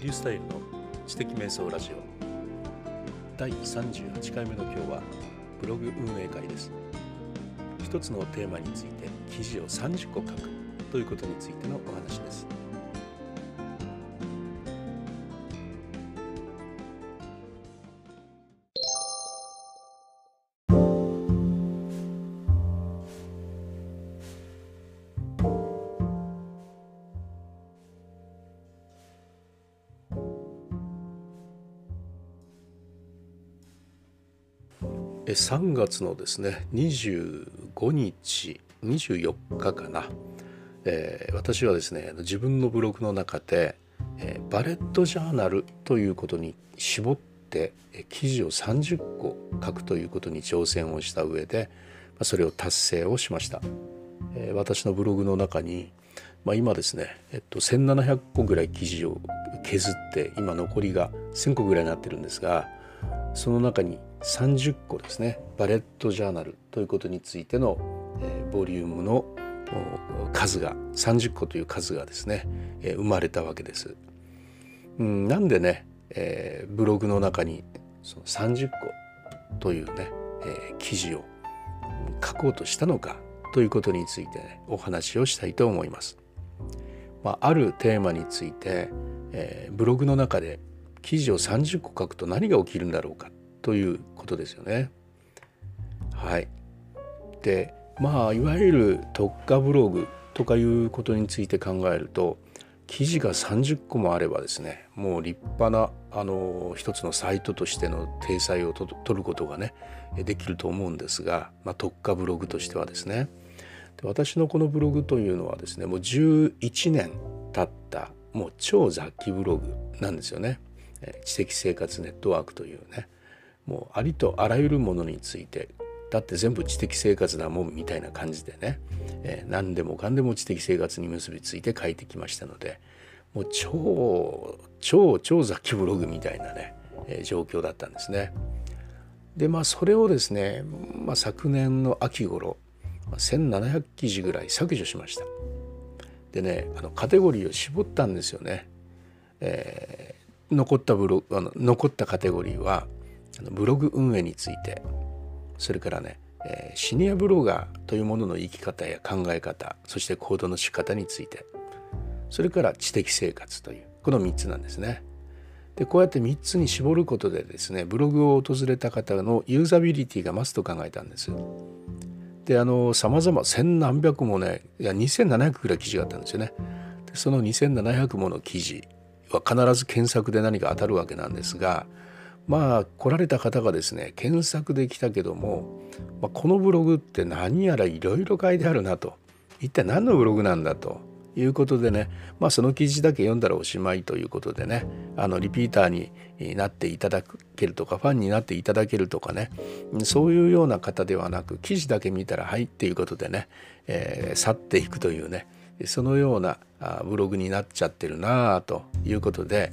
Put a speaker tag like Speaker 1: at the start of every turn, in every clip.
Speaker 1: リュースタイルの知的瞑想ラジオ。第38回目の今日はブログ運営会です。一つのテーマについて記事を30個書くということについてのお話です。3月のですね25日24日かな、えー、私はですね自分のブログの中で、えー、バレットジャーナルということに絞って記事を30個書くということに挑戦をした上でそれを達成をしました、えー、私のブログの中に、まあ、今ですね、えっと、1700個ぐらい記事を削って今残りが1000個ぐらいになってるんですがその中に30個ですねバレットジャーナルということについての、えー、ボリュームの数が30個という数がですね、えー、生まれたわけです。うん、なんでね、えー、ブログの中にその30個というね、え、記事を書こうとしたのかということについて、ね、お話をしたいと思います。まあ、あるテーマについて、え、ブログの中で記事を30個書くと何が起きるんだろうかということですよね。はい、でまあいわゆる特化ブログとかいうことについて考えると記事が30個もあればですねもう立派なあの一つのサイトとしての体裁を取ることがねできると思うんですが、まあ、特化ブログとしてはですねで私のこのブログというのはですねもう11年経ったもう超雑記ブログなんですよね。知的生活ネットワークというねもうありとあらゆるものについてだって全部知的生活だもんみたいな感じでね、えー、何でもかんでも知的生活に結びついて書いてきましたのでもう超超超雑記ブログみたいなね、えー、状況だったんですね。でまあそれをですね、まあ、昨年の秋頃1700記事ぐらい削除しました。でねあのカテゴリーを絞ったんですよね。えー、残ったブロあの残ったカテゴリーはブログ運営についてそれからね、えー、シニアブロガーというものの生き方や考え方そして行動の仕方についてそれから知的生活というこの3つなんですね。でこうやって3つに絞ることでですねブログを訪れた方のユーザビリティが増すと考えたんです。であのさまざま千何百もねいや2700ぐらい記事があったんですよね。でその2700もの記事は必ず検索で何か当たるわけなんですがまあ来られた方がですね検索できたけども、まあ、このブログって何やらいろいろ書いてあるなと。一体何のブログなんだと。いうことでね、まあ、その記事だけ読んだらおしまいということでねあのリピーターになっていただけるとかファンになっていただけるとかねそういうような方ではなく記事だけ見たらはいっていうことでね、えー、去っていくというねそのようなブログになっちゃってるなあということで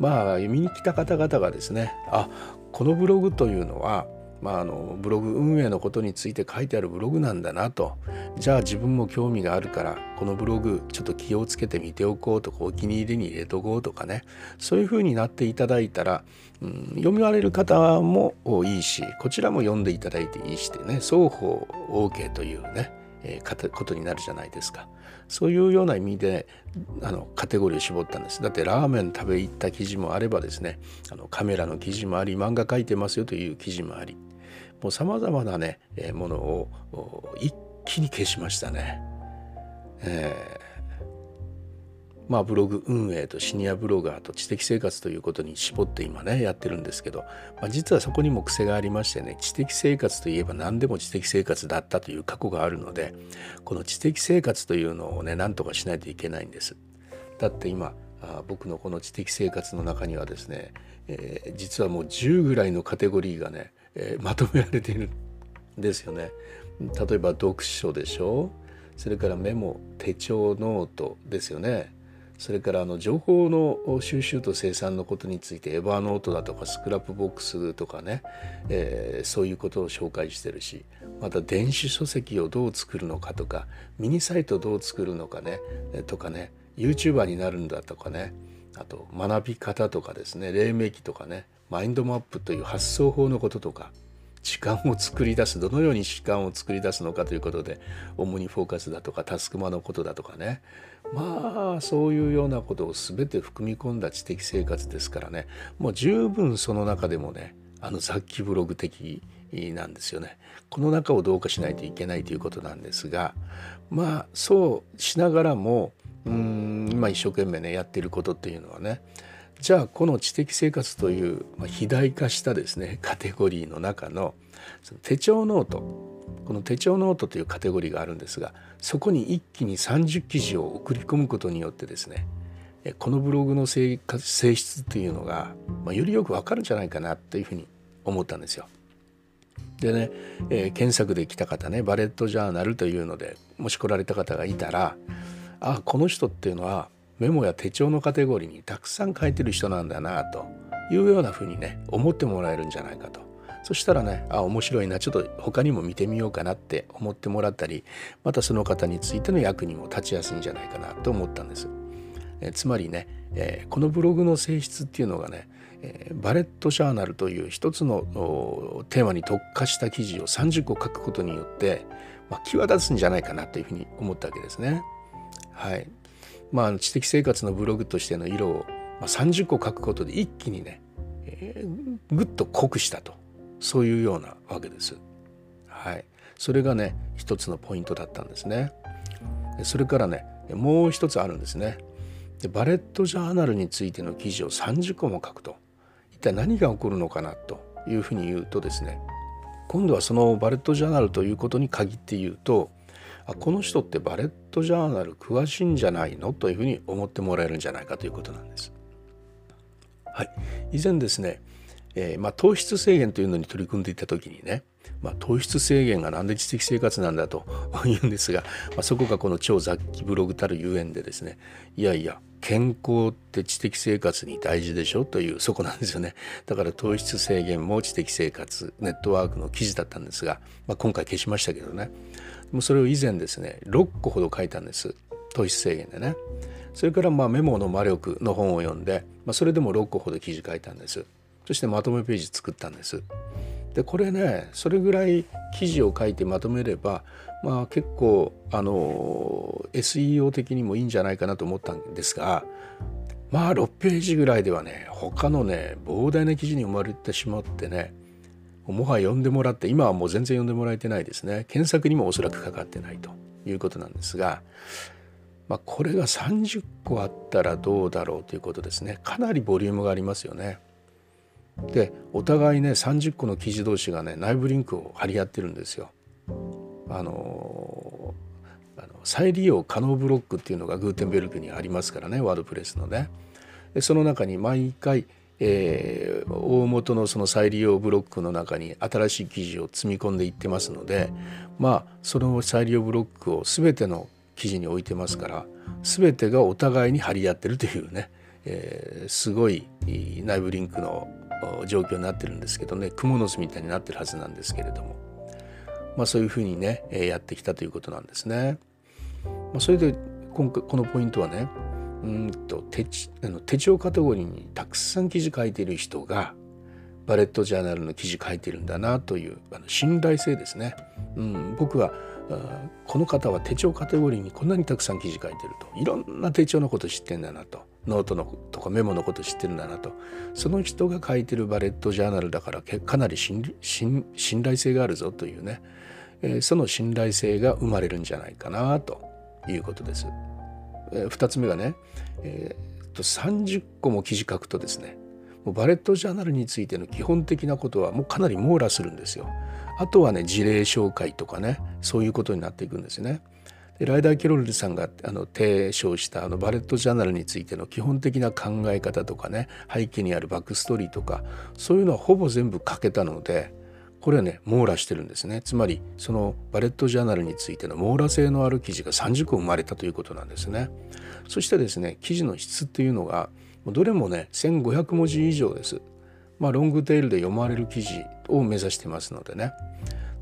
Speaker 1: まあ見に来た方々がですねあこのブログというのは、まあ、あのブログ運営のことについて書いてあるブログなんだなと。じゃあ自分も興味があるからこのブログちょっと気をつけて見ておこうとかお気に入りに入れとこうとかね。そういうふうになっていただいたら、うん、読みられる方もいいしこちらも読んでいただいていいしてね双方 OK というねえー、ことになるじゃないですか。そういうような意味であのカテゴリーを絞ったんですだってラーメン食べ行った記事もあればですねあのカメラの記事もあり漫画描いてますよという記事もありもうさまざまなね、え、ものを一気に消しましたね。えーまあ、ブログ運営とシニアブロガーと知的生活ということに絞って今ねやってるんですけど、まあ、実はそこにも癖がありましてね知的生活といえば何でも知的生活だったという過去があるのでこの知的生活というのをね何とかしないといけないんです。だって今あ僕のこの知的生活の中にはですね、えー、実はもう10ぐらいのカテゴリーがね、えー、まとめられているんですよね。例えば読書でしょ？それからメモ手帳ノートですよねそれからあの情報の収集と生産のことについて Evernote だとか Scrapbox とかね、えー、そういうことを紹介してるしまた電子書籍をどう作るのかとかミニサイトどう作るのかねとかね YouTuber になるんだとかねあと学び方とかですね黎明期とかねマインドマップという発想法のこととか時間を作り出すどのように時間を作り出すのかということで主にフォーカスだとかタスクマのことだとかねまあそういうようなことを全て含み込んだ知的生活ですからねもう十分その中でもねあの雑記ブログ的なんですよね。この中をどうかしないといけないということなんですがまあそうしながらもうん今一生懸命ねやってることっていうのはねじゃあこの知的生活という、まあ、肥大化したですねカテゴリーの中のその手帳ノートこの手帳ノートというカテゴリーがあるんですがそこに一気に30記事を送り込むことによってですねこのブログの性質というのが、まあ、よりよくわかるんじゃないかなというふうに思ったんですよ。でね、えー、検索で来た方ねバレットジャーナルというのでもし来られた方がいたらあこの人っていうのはメモや手帳のカテゴリーにたくさん書いてる人なんだなというようなふうにね思ってもらえるんじゃないかとそしたらねあ面白いなちょっと他にも見てみようかなって思ってもらったりまたその方についての役にも立ちやすいんじゃないかなと思ったんです。えつまりね、えー、このブログの性質っていうのがね、えー、バレットジャーナルという一つのテーマに特化した記事を30個書くことによって、まあ、際立つんじゃないかなというふうに思ったわけですね。はい、まあ、知的生活のブログとしての色を、ま、30個書くことで一気にね、えー、ぐっと濃くしたとそういうようなわけです。はい、それがね一つのポイントだったんですね。それからねもう一つあるんですね。でバレットジャーナルについての記事を30個も書くと一体何が起こるのかなというふうに言うとですね今度はそのバレットジャーナルということに限って言うとあこの人ってバレットジャーナル詳しいんじゃないのというふうに思ってもらえるんじゃないかということなんです。はい、以前ですね、えー、まあ、糖質制限というのに取り組んでいた時にね、まあ、糖質制限が何で知的生活なんだと 言うんですが、まあ、そこがこの超雑記ブログたるゆえんでですねいやいや健康って知的生活に大事でしょというそこなんですよね。だから糖質制限も知的生活ネットワークの記事だったんですが、まあ、今回消しましたけどね。もうそれを以前ですね6個ほど書いたんです。糖質制限でね。それからまあメモの魔力の本を読んで、まあ、それでも6個ほど記事書いたんです。そしてまとめページ作ったんです。でこれねそれぐらい記事を書いてまとめればまあ結構あの SEO 的にもいいんじゃないかなと思ったんですがまあ6ページぐらいではね他のね膨大な記事に生まれてしまってねもはや読んでもらって今はもう全然読んでもらえてないですね。検索にもおそらくかかってないということなんですが、まあ、これが30個あったらどうだろうということですね。かなりボリュームがありますよね。でお互いね30個の記事同士がね内部リンクを貼り合ってるんですよ。あのあの再利用可能ブロックっていうのがグーテンベルクにありますからねワードプレスのね。でその中に毎回えー、大元のその再利用ブロックの中に新しい記事を積み込んでいってますのでまあその再利用ブロックを全ての記事に置いてますから全てがお互いに張り合ってるというね、えー、すごい内部リンクの状況になってるんですけどね蜘蛛の巣みたいになってるはずなんですけれども、まあ、そういうふうにねやってきたということなんですね。まあ、それで今回このポイントはねうんと手あの手帳カテゴリーにたくさん記事書いている人がバレットジャーナルの記事書いてるんだなというあの信頼性ですね。うん、僕はこの方は手帳カテゴリーにこんなにたくさん記事書いてるといろんな手帳のこと知ってんだなとノートのとかメモのこと知ってるんだなとその人が書いてるバレットジャーナルだからかなり信頼性があるぞというね、えー、その信頼性が生まれるんじゃないかなということです。えー、2つ目がね、えー、と30個も記事書くとですねもうバレットジャーナルについての基本的なことはもうかなり網羅するんですよ。あとはね事例紹介とかねそういうことになっていくんですね。でライダー・キロルさんがあの提唱したあのバレットジャーナルについての基本的な考え方とかね背景にあるバックストーリーとかそういうのはほぼ全部書けたのでこれはね網羅してるんですね。つまりそのバレットジャーナルについての網羅性のある記事が30個生まれたということなんですね。そしてですね記事の質っていうのがどれもね1500文字以上です。まあロングテールで読まれる記事を目指してますのでね。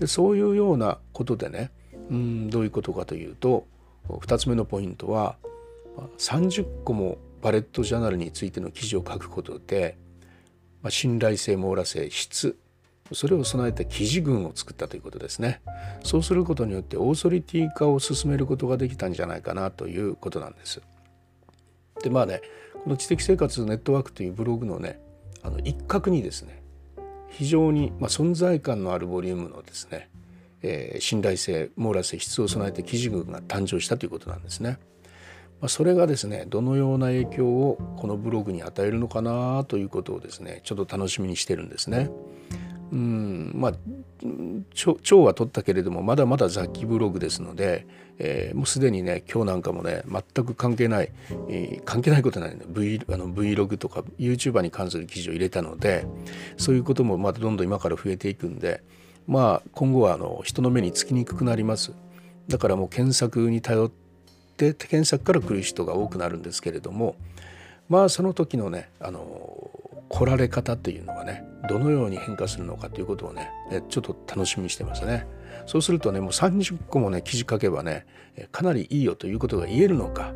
Speaker 1: でそういうようなことでねうんどういうことかというと2つ目のポイントは30個もバレットジャーナルについての記事を書くことで、まあ、信頼性網羅性質それを備えた記事群を作ったということですね。そうすることによってオーソリティ化を進めることができたんじゃないかなということなんです。でまあねこの知的生活ネットワークというブログのねあの一角にですね非常に、まあ、存在感のあるボリュームのですね、えー、信頼性網羅性質を備えた記事群が誕生したということなんですね。まあ、それがですねどのような影響をこのブログに与えるのかなということをですねちょっと楽しみにしてるんですね。うんまあ蝶は取ったけれどもまだまだ雑記ブログですので、えー、もうすでにね今日なんかもね全く関係ない、えー、関係ないことないの v あの Vlog とか YouTuber に関する記事を入れたのでそういうこともまたどんどん今から増えていくんでまあ今後はあの人の目につきにくくなります。だからもう検索に頼って検索から来る人が多くなるんですけれどもまあその時のねあの来られ方っていうのがねどのように変化するのかということをねちょっと楽しみにしてますね。そうするとねもう30個もね記事書けばねかなりいいよということが言えるのか。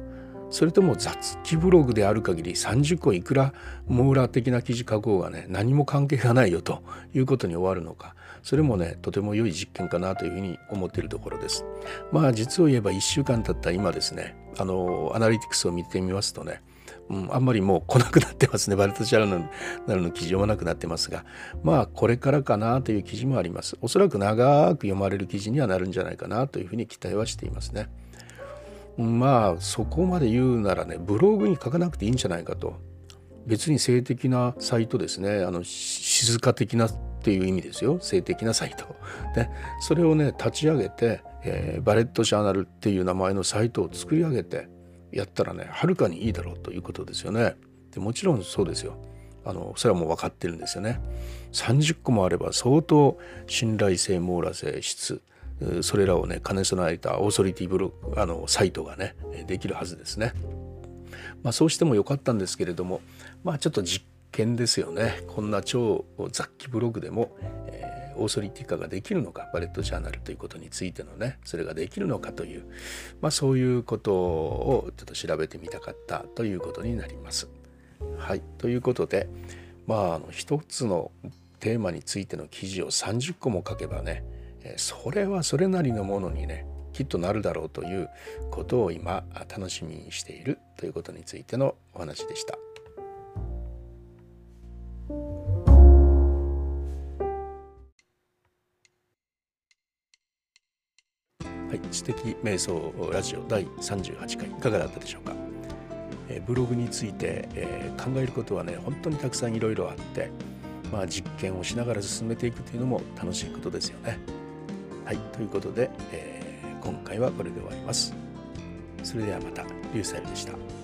Speaker 1: それとも雑記ブログである限り30個いくら網羅的な記事書こうがね何も関係がないよということに終わるのか。それもねとても良い実験かなというふうに思っているところです。まあ実を言えば1週間経った今ですねあのアナリティクスを見てみますとねうん、あんまりもう来なくなってますね。バルトチャルナルの記事読まなくなってますが、まあこれからかなという記事もあります。おそらく長く読まれる記事にはなるんじゃないかなというふうに期待はしていますね。まあそこまで言うならね、ブログに書かなくていいんじゃないかと。別に性的なサイトですね。あの静か的なっていう意味ですよ。性的なサイト。で、それをね、立ち上げて、えー、バレットジャーナルっていう名前のサイトを作り上げて、やったらねはるかにいいだろうということですよね。でもちろんそうですよ。あのそれはもう分かってるんですよね。30個もあれば相当信頼性網羅性質それらをね兼ね備えたオーソリティブロあのサイトがねできるはずですね。まあ、そうしてもよかったんですけれどもまあちょっと実験ですよねこんな超雑記ブログでも、えーオーソリティ化ができるのかバレットジャーナルということについてのねそれができるのかという、まあ、そういうことをちょっと調べてみたかったということになります。はいということでまああの一つのテーマについての記事を30個も書けばねそれはそれなりのものにねきっとなるだろうということを今楽しみにしているということについてのお話でした。はい、知的瞑想ラジオ第38回いかがだったでしょうか、えー、ブログについて、えー、考えることはね本当にたくさんいろいろあって、まあ、実験をしながら進めていくというのも楽しいことですよね。はいということで、えー、今回はこれで終わります。それではまたリュウサイルでした。